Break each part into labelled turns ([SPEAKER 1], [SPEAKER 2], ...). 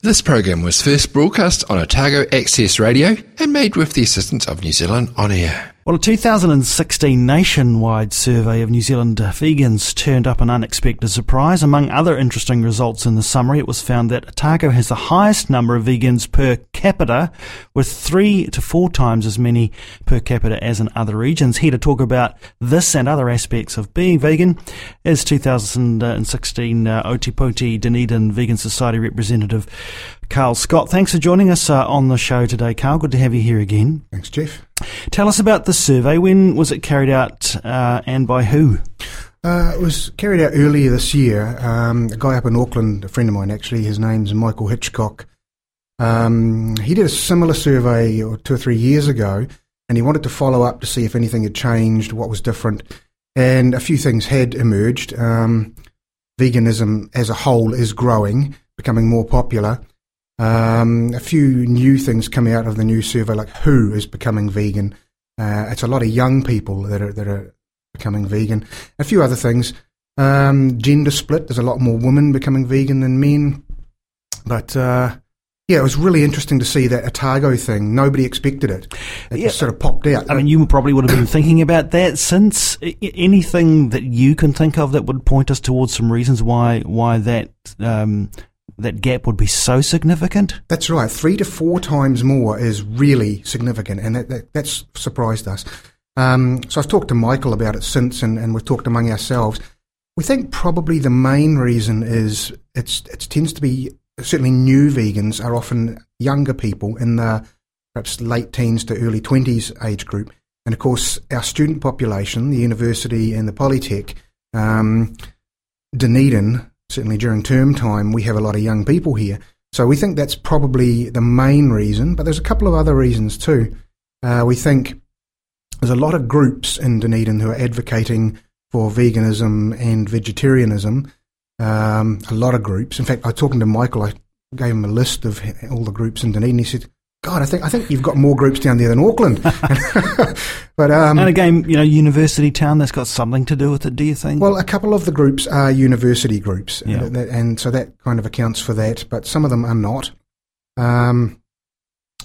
[SPEAKER 1] This program was first broadcast on Otago Access Radio and made with the assistance of New Zealand On Air.
[SPEAKER 2] Well, a 2016 nationwide survey of New Zealand vegans turned up an unexpected surprise. Among other interesting results in the summary, it was found that Otago has the highest number of vegans per capita, with three to four times as many per capita as in other regions. Here to talk about this and other aspects of being vegan is 2016 uh, Otepoti Dunedin Vegan Society representative Carl Scott. Thanks for joining us uh, on the show today, Carl. Good to have you here again.
[SPEAKER 3] Thanks, Jeff.
[SPEAKER 2] Tell us about the survey. When was it carried out uh, and by who?
[SPEAKER 3] Uh, it was carried out earlier this year. Um, a guy up in Auckland, a friend of mine actually, his name's Michael Hitchcock. Um, he did a similar survey two or three years ago, and he wanted to follow up to see if anything had changed, what was different, and a few things had emerged. Um, veganism as a whole is growing, becoming more popular. Um, a few new things coming out of the new survey, like who is becoming vegan. Uh, it's a lot of young people that are that are becoming vegan. A few other things. Um, gender split. There's a lot more women becoming vegan than men. But uh, yeah, it was really interesting to see that Otago thing. Nobody expected it. It
[SPEAKER 2] Yeah.
[SPEAKER 3] just sort of popped out.
[SPEAKER 2] I mean, you probably would have been thinking about that since. Anything that you can think of that would point us towards some reasons why why that um, that gap would be so significant?
[SPEAKER 3] That's right. Three to four times more is really significant, and that, that, that's surprised us. Um, so I've talked to Michael about it since, and, and we've talked among ourselves. We think probably the main reason is it's it tends to be certainly new vegans are often younger people in the perhaps late teens to early twenties age group, and of course our student population, the university and the polytech, um, Dunedin certainly during term time, we have a lot of young people here. So we think that's probably the main reason, but there's a couple of other reasons too. Uh, we think there's a lot of groups in Dunedin who are advocating for veganism and vegetarianism. Um, a lot of groups. In fact, I was talking to Michael. I gave him a list of all the groups in Dunedin. He said, "God, I think I think you've got more groups down there than Auckland." but um,
[SPEAKER 2] and again, you know, university town that's got something to do with it. Do you think?
[SPEAKER 3] Well, a couple of the groups are university groups,
[SPEAKER 2] Yeah.
[SPEAKER 3] and, and so that kind of accounts for that. But some of them are not. Um,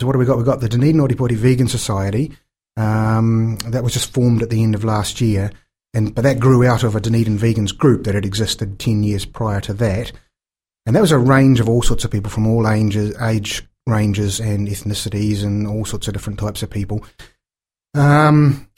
[SPEAKER 3] so what have we got? We've got the Dunedin Otepoti Vegan Society um, that was just formed at the end of last year, and but that grew out of a Dunedin Vegans group that had existed ten years prior to that, and that was a range of all sorts of people from all ages, age ranges and ethnicities, and all sorts of different types of people. Um,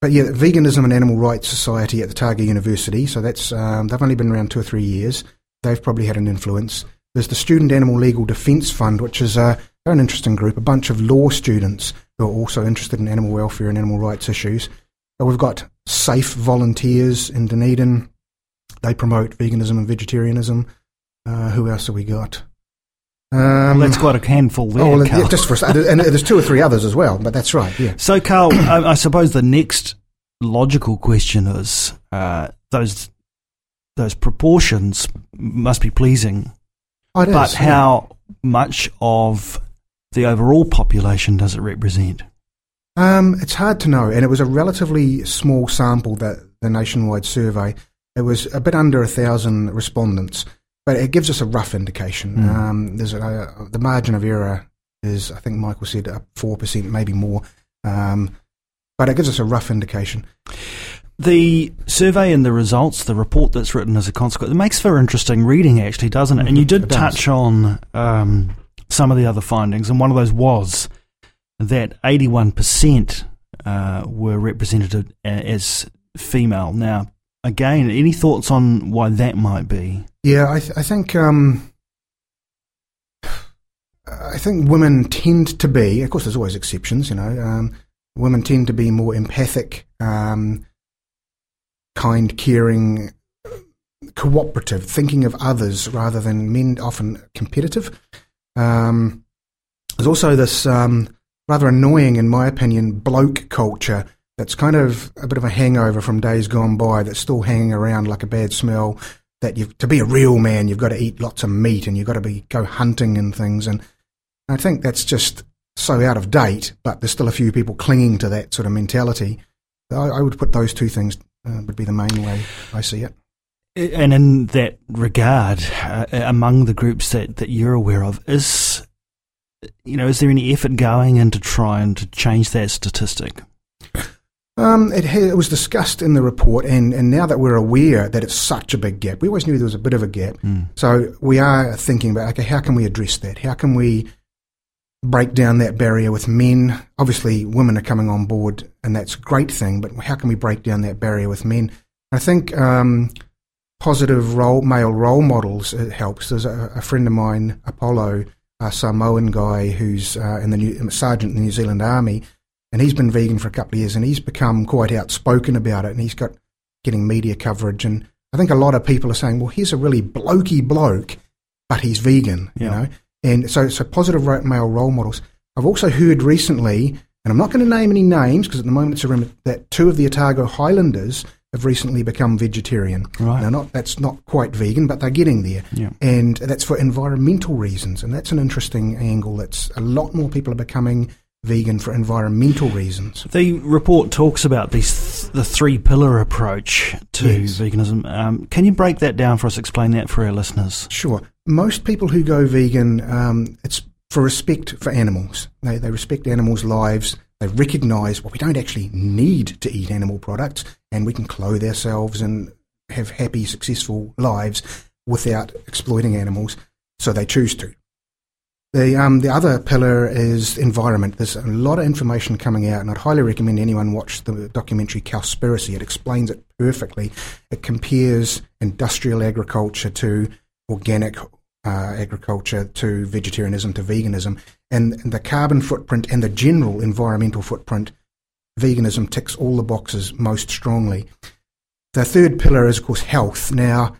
[SPEAKER 3] but yeah, Veganism and Animal Rights Society at the Otago University. So that's um, they've only been around two or three years. They've probably had an influence. There's the Student Animal Legal Defence Fund, which is uh, they're an interesting group, a bunch of law students who are also interested in animal welfare and animal rights issues. Uh, we've got Safe Volunteers in Dunedin. They promote veganism and vegetarianism. Uh, who else have we got? Um,
[SPEAKER 2] well, that's quite a handful there,
[SPEAKER 3] oh, well,
[SPEAKER 2] Carl.
[SPEAKER 3] yeah, just for and there's two or three others as well, but that's right. Yeah.
[SPEAKER 2] So, Carl, I, I suppose the next logical question is uh, those those proportions must be pleasing,
[SPEAKER 3] Oh, it
[SPEAKER 2] but
[SPEAKER 3] is, yeah.
[SPEAKER 2] how much of the overall population does it represent?
[SPEAKER 3] Um, it's hard to know, and it was a relatively small sample that the nationwide survey. It was a bit under a thousand respondents, but it gives us a rough indication.
[SPEAKER 2] Mm.
[SPEAKER 3] Um, there's a, the margin of error is, I think Michael said, up four percent, maybe more, um, but it gives us a rough indication.
[SPEAKER 2] The survey and the results, the report that's written as a consequence, it makes for interesting reading, actually, doesn't it? And you
[SPEAKER 3] Mhm,
[SPEAKER 2] did touch on um, some of the other findings, and one of those was that 81% uh, were represented as female. Now, again, any thoughts on why that might be?
[SPEAKER 3] Yeah, I, th- I think um, I think women tend to be. Of course, there's always exceptions. You know, um, women tend to be more empathic, um, kind, caring, cooperative, thinking of others rather than men. Often competitive. Um, there's also this um, rather annoying, in my opinion, bloke culture that's kind of a bit of a hangover from days gone by that's still hanging around like a bad smell that you've to be a real man you've got to eat lots of meat and you've got to be go hunting and things and I think that's just so out of date but there's still a few people clinging to that sort of mentality I, I would put those two things uh, would be the main way I see it
[SPEAKER 2] And in that regard, uh, among the groups that, that you're aware of, is you know, is there any effort going into trying to change that statistic?
[SPEAKER 3] Um, it, ha- it, was discussed in the report, and, and now that we're aware that it's such a big gap, we always knew there was a bit of a gap. Mm. So we are thinking about okay, how can we address that? How can we break down that barrier with men? Obviously, women are coming on board, and that's a great thing. But how can we break down that barrier with men? I think um, positive role male role models helps. There's a, a friend of mine, Apollo, a Samoan guy who's uh, in the New, sergeant in the New Zealand Army and he's been vegan for a couple of years, and he's become quite outspoken about it, and he's got getting media coverage, and I think a lot of people are saying, well, here's a really blokey bloke, but he's vegan, yeah. you know, and so so positive male role models. I've also heard recently, and I'm not going to name any names because at the moment it's a rumor that two of the Otago Highlanders have recently become vegetarian. Right. Now, not that's not quite vegan, but they're getting there, yeah. and that's for environmental reasons, and that's an interesting angle. That's a lot more people are becoming vegan for environmental reasons.
[SPEAKER 2] The report talks about these th- the three pillar approach to yes. veganism. Um, can you break that down for us? Explain that for our listeners.
[SPEAKER 3] Sure. Most people who go vegan, um, it's for respect for animals. They they respect animals' lives. They recognise well, we don't actually need to eat animal products, and we can clothe ourselves and have happy, successful lives without exploiting animals. So they choose to. The, um, the other pillar is environment. There's a lot of information coming out, and I'd highly recommend anyone watch the documentary Cowspiracy. It explains it perfectly. It compares industrial agriculture to organic uh, agriculture to vegetarianism to veganism, and, the carbon footprint and the general environmental footprint. Veganism ticks all the boxes most strongly. The third pillar is, of course, health. Now,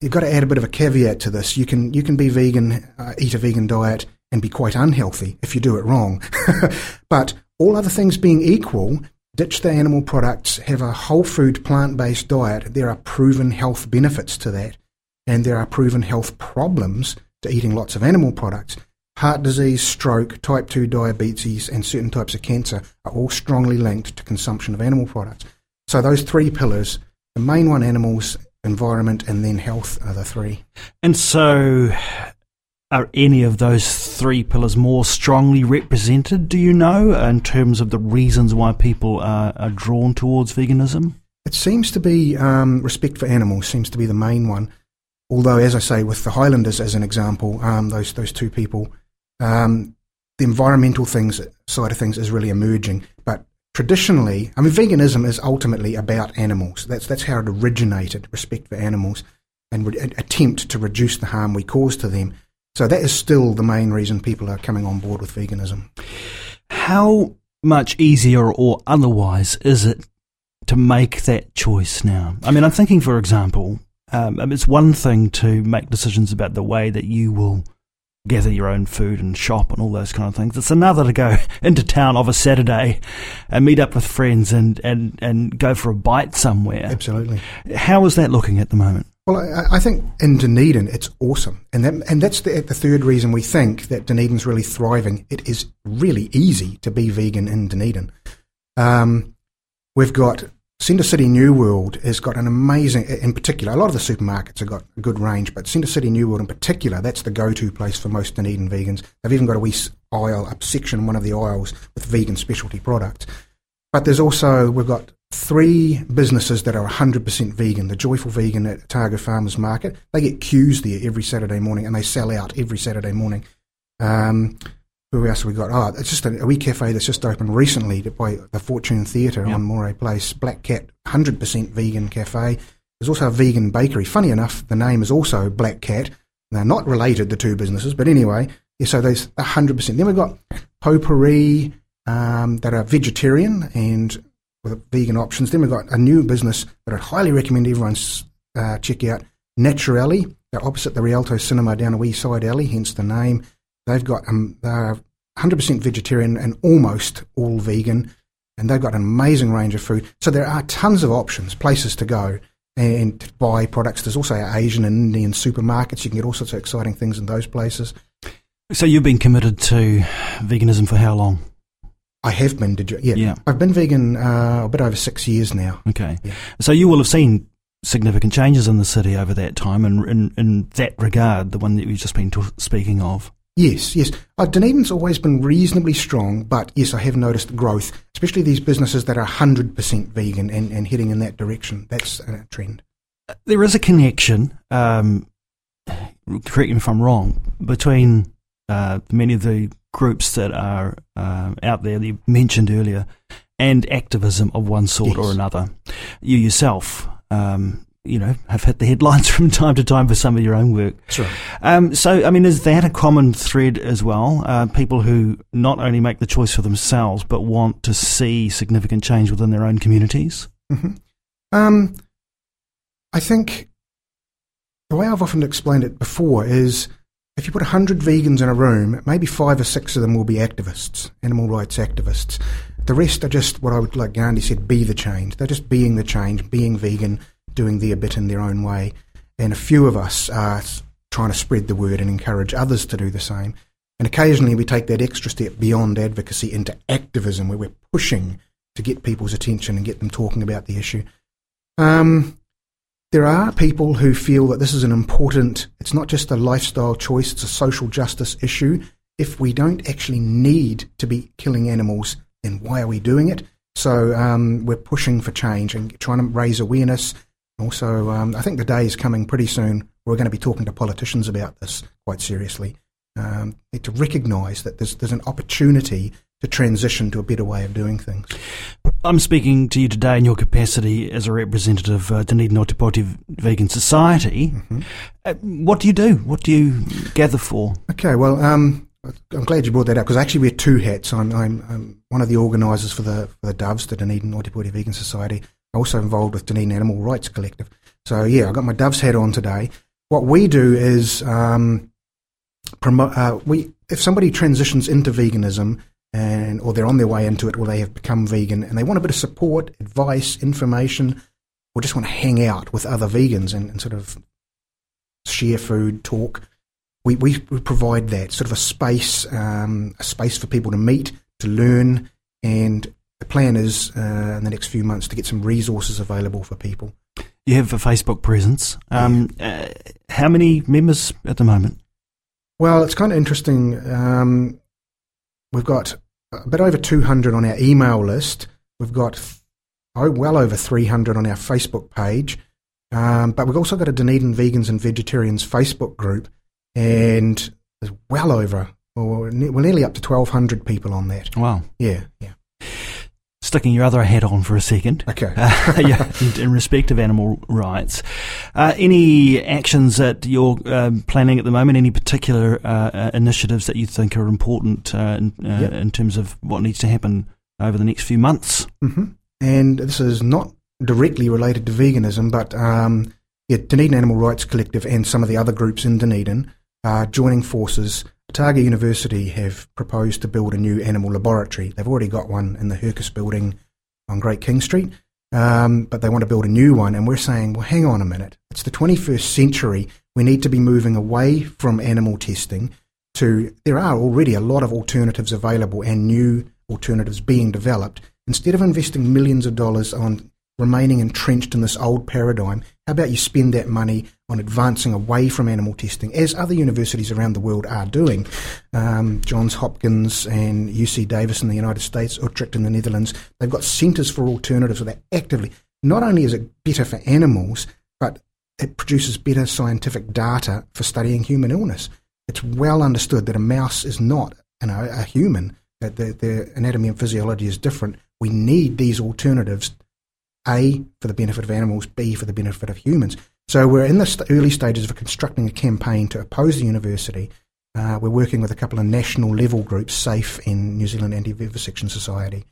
[SPEAKER 3] you've got to add a bit of a caveat to this. You can you can be vegan, uh, eat a vegan diet, and be quite unhealthy if you do it wrong. but all other things being equal, ditch the animal products, have a whole food plant based diet. There are proven health benefits to that, and there are proven health problems to eating lots of animal products. Heart disease, stroke, type 2 diabetes, and certain types of cancer are all strongly linked to consumption of animal products. So, those three pillars the main one, animals, environment, and then health are the three.
[SPEAKER 2] And so, are any of those three pillars more strongly represented, do you know, in terms of the reasons why people are, are drawn towards veganism?
[SPEAKER 3] It seems to be um, respect for animals, seems to be the main one. Although, as I say, with the Highlanders as an example, um, those, those two people, um, the environmental things side of things is really emerging. Traditionally, I mean, veganism is ultimately about animals. That's that's how it originated: respect for animals and re- attempt to reduce the harm we cause to them. So that is still the main reason people are coming on board with veganism.
[SPEAKER 2] How much easier or otherwise is it to make that choice now? I mean, I'm thinking, for example, um, it's one thing to make decisions about the way that you will gather your own food and shop and all those kind of things. It's another to go into town of a Saturday and meet up with friends and, and, and go for a bite somewhere.
[SPEAKER 3] Absolutely.
[SPEAKER 2] How is that looking at the moment?
[SPEAKER 3] Well, I, I think in Dunedin it's awesome, and that, and that's the, the third reason we think that Dunedin's really thriving. It is really easy to be vegan in Dunedin. Um, we've got Centre City New World has got an amazing, in particular, a lot of the supermarkets have got a good range, but Centre City New World in particular, that's the go-to place for most Dunedin vegans. They've even got a wee aisle, a section, one of the aisles with vegan specialty products. But there's also, we've got three businesses that are 100% vegan. The Joyful Vegan at Otago Farmers Market, they get queues there every Saturday morning and they sell out every Saturday morning. Um, who else have we got? Oh, it's just a, a wee cafe that's just opened recently by the Fortune Theatre yep. on Moray Place. Black Cat, 100% vegan cafe. There's also a vegan bakery. Funny enough, the name is also Black Cat. They're not related, the two businesses, but anyway, yeah, so there's 100%. Then we've got Potpourri um, that are vegetarian and with vegan options. Then we've got a new business that I highly recommend everyone uh, check out, Naturelli. They're opposite the Rialto Cinema down a wee side alley, hence the name. They've got um, they're 100% vegetarian and almost all vegan, and they've got an amazing range of food. So there are tons of options, places to go and to buy products. There's also Asian and Indian supermarkets. You can get all sorts of exciting things in those places.
[SPEAKER 2] So you've been committed to veganism for how long?
[SPEAKER 3] I have been. Did you? Yeah, yeah. I've been vegan uh, a bit over six years now.
[SPEAKER 2] Okay. Yeah. So you will have seen significant changes in the city over that time, and in, in that regard, the one that you've just been t- speaking of.
[SPEAKER 3] Yes, yes. Uh, Dunedin's always been reasonably strong, but yes, I have noticed growth, especially these businesses that are 100% vegan and, and heading in that direction. That's a trend.
[SPEAKER 2] There is a connection, um, correct me if I'm wrong, between uh, many of the groups that are uh, out there that you mentioned earlier and activism of one sort yes. or another. You yourself, um, you know, have hit the headlines from time to time for some of your own work.
[SPEAKER 3] That's right.
[SPEAKER 2] Um, so, I mean, is that a common thread as well? Uh, people who not only make the choice for themselves, but want to see significant change within their own communities?
[SPEAKER 3] Mm-hmm. Um, I think the way I've often explained it before is if you put 100 vegans in a room, maybe five or six of them will be activists, animal rights activists. The rest are just what I would, like Gandhi said, be the change. They're just being the change, being vegan, doing their bit in their own way. And a few of us are trying to spread the word and encourage others to do the same. And occasionally we take that extra step beyond advocacy into activism, where we're pushing to get people's attention and get them talking about the issue. Um, there are people who feel that this is an important, it's not just a lifestyle choice, it's a social justice issue. If we don't actually need to be killing animals, then why are we doing it? So um, we're pushing for change and trying to raise awareness also, um, I think the day is coming pretty soon. We're going to be talking to politicians about this quite seriously. Um, to recognise that there's, there's an opportunity to transition to a better way of doing things.
[SPEAKER 2] I'm speaking to you today in your capacity as a representative of uh, Dunedin Otepoti Vegan Society. Mm-hmm. Uh, what do you do? What do you gather for?
[SPEAKER 3] Okay, well, um, I'm glad you brought that up because I actually wear two hats. I'm, I'm, I'm one of the organisers for the, for the Doves, the Dunedin Otepoti Vegan Society, also involved with Dunedin Animal Rights Collective. So yeah, I got my Dove's hat on today. What we do is um, promote. Uh, we if somebody transitions into veganism and or they're on their way into it, or they have become vegan and they want a bit of support, advice, information, or just want to hang out with other vegans and, and sort of share food, talk. We, we, provide that sort of a space, um, a space for people to meet, to learn, and the plan is uh, in the next few months to get some resources available for people.
[SPEAKER 2] You have a Facebook presence. Um, yeah. uh, how many members at the moment?
[SPEAKER 3] Well, it's kind of interesting. Um, we've got a bit over 200 on our email list. We've got oh, well over 300 on our Facebook page. Um, but we've also got a Dunedin Vegans and Vegetarians Facebook group, and there's well over, well, we're nearly up to 1,200 people on that.
[SPEAKER 2] Wow.
[SPEAKER 3] Yeah, yeah
[SPEAKER 2] sticking your other hat on for a second.
[SPEAKER 3] Okay. Uh,
[SPEAKER 2] yeah, in, respect of animal rights. Uh, any actions that you're uh, planning at the moment? Any particular uh, uh, initiatives that you think are important uh, in, yep. in, terms of what needs to happen over the next few months?
[SPEAKER 3] Mm-hmm. And this is not directly related to veganism, but um, yeah, Dunedin Animal Rights Collective and some of the other groups in Dunedin are joining forces Otago University have proposed to build a new animal laboratory. They've already got one in the Hercus building on Great King Street, um, but they want to build a new one. And we're saying, well, hang on a minute. It's the 21st century. We need to be moving away from animal testing to, there are already a lot of alternatives available and new alternatives being developed. Instead of investing millions of dollars on remaining entrenched in this old paradigm, how about you spend that money on advancing away from animal testing, as other universities around the world are doing? Um, Johns Hopkins and UC Davis in the United States, Utrecht in the Netherlands, they've got centres for alternatives that actively, not only is it better for animals, but it produces better scientific data for studying human illness. It's well understood that a mouse is not you know, a human, that the, the anatomy and physiology is different. We need these alternatives a, for the benefit of animals, B, for the benefit of humans. So we're in the early stages of constructing a campaign to oppose the university. Uh, we're working with a couple of national level groups, SAFE in New Zealand Anti-Vivisection Society.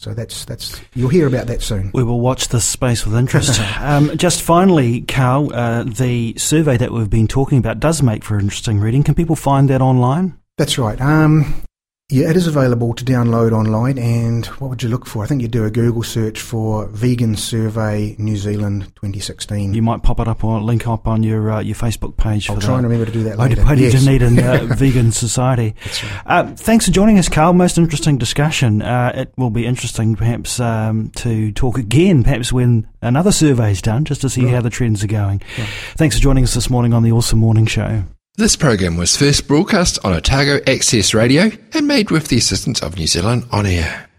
[SPEAKER 3] So that's that's you'll hear about that soon.
[SPEAKER 2] We will watch this space with interest. um, just finally, Carl, uh, the survey that we've been talking about does make for interesting reading. Can people find that online?
[SPEAKER 3] That's right. Um, Yeah, it is available to download online. And what would you look for? I think you'd do a Google search for Vegan Survey New Zealand 2016.
[SPEAKER 2] You might pop it up or link up on your uh, your Facebook page.
[SPEAKER 3] I'll
[SPEAKER 2] for
[SPEAKER 3] try
[SPEAKER 2] that.
[SPEAKER 3] and remember to do that
[SPEAKER 2] Load
[SPEAKER 3] later.
[SPEAKER 2] putty
[SPEAKER 3] Yes.
[SPEAKER 2] Dunedin uh, Vegan Society.
[SPEAKER 3] right.
[SPEAKER 2] Uh, thanks for joining us, Carl. Most interesting discussion. Uh, it will be interesting, perhaps, um, to talk again, perhaps when another survey is done, just to see
[SPEAKER 3] Right.
[SPEAKER 2] how the trends are going. Thanks for joining us this morning on the Awesome Morning Show.
[SPEAKER 1] This program was first broadcast on Otago Access Radio and made with the assistance of New Zealand On Air.